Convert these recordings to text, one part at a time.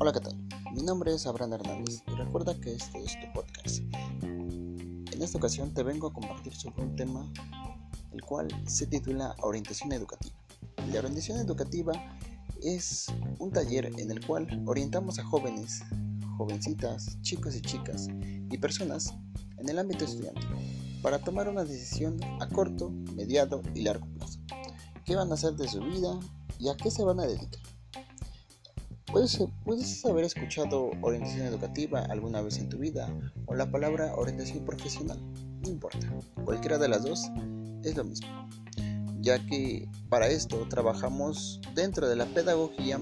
Hola, ¿qué tal? Mi nombre es Abraham Hernández y recuerda que este es tu podcast. En esta ocasión te vengo a compartir sobre un tema el cual se titula Orientación Educativa. La orientación educativa es un taller en el cual orientamos a jóvenes, jovencitas, chicos y chicas y personas en el ámbito estudiantil para tomar una decisión a corto, mediado y largo plazo. ¿Qué van a hacer de su vida y a qué se van a dedicar? Puedes, haber escuchado orientación educativa alguna vez en tu vida o la palabra orientación profesional, no importa, cualquiera de las dos es lo mismo, ya que para esto trabajamos dentro de la pedagogía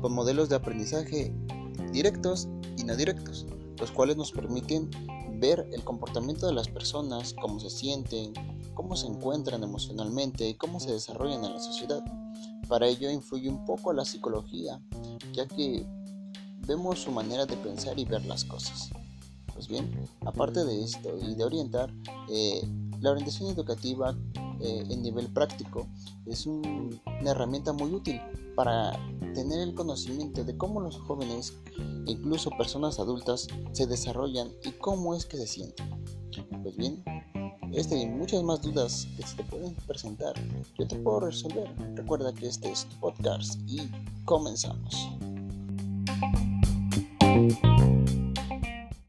con modelos de aprendizaje directos y no directos, los cuales nos permiten ver el comportamiento de las personas, cómo se sienten, cómo se encuentran emocionalmente cómo se desarrollan en la sociedad. Para ello influye un poco la psicología, ya que vemos su manera de pensar y ver las cosas. Pues bien, aparte de esto y de orientar, eh, la orientación educativa eh, en nivel práctico es una herramienta muy útil para tener el conocimiento de cómo los jóvenes, incluso personas adultas, se desarrollan y cómo es que se sienten. Pues bien, este y muchas más dudas que se te pueden presentar, yo te puedo resolver. Recuerda que este es tu podcast y comenzamos.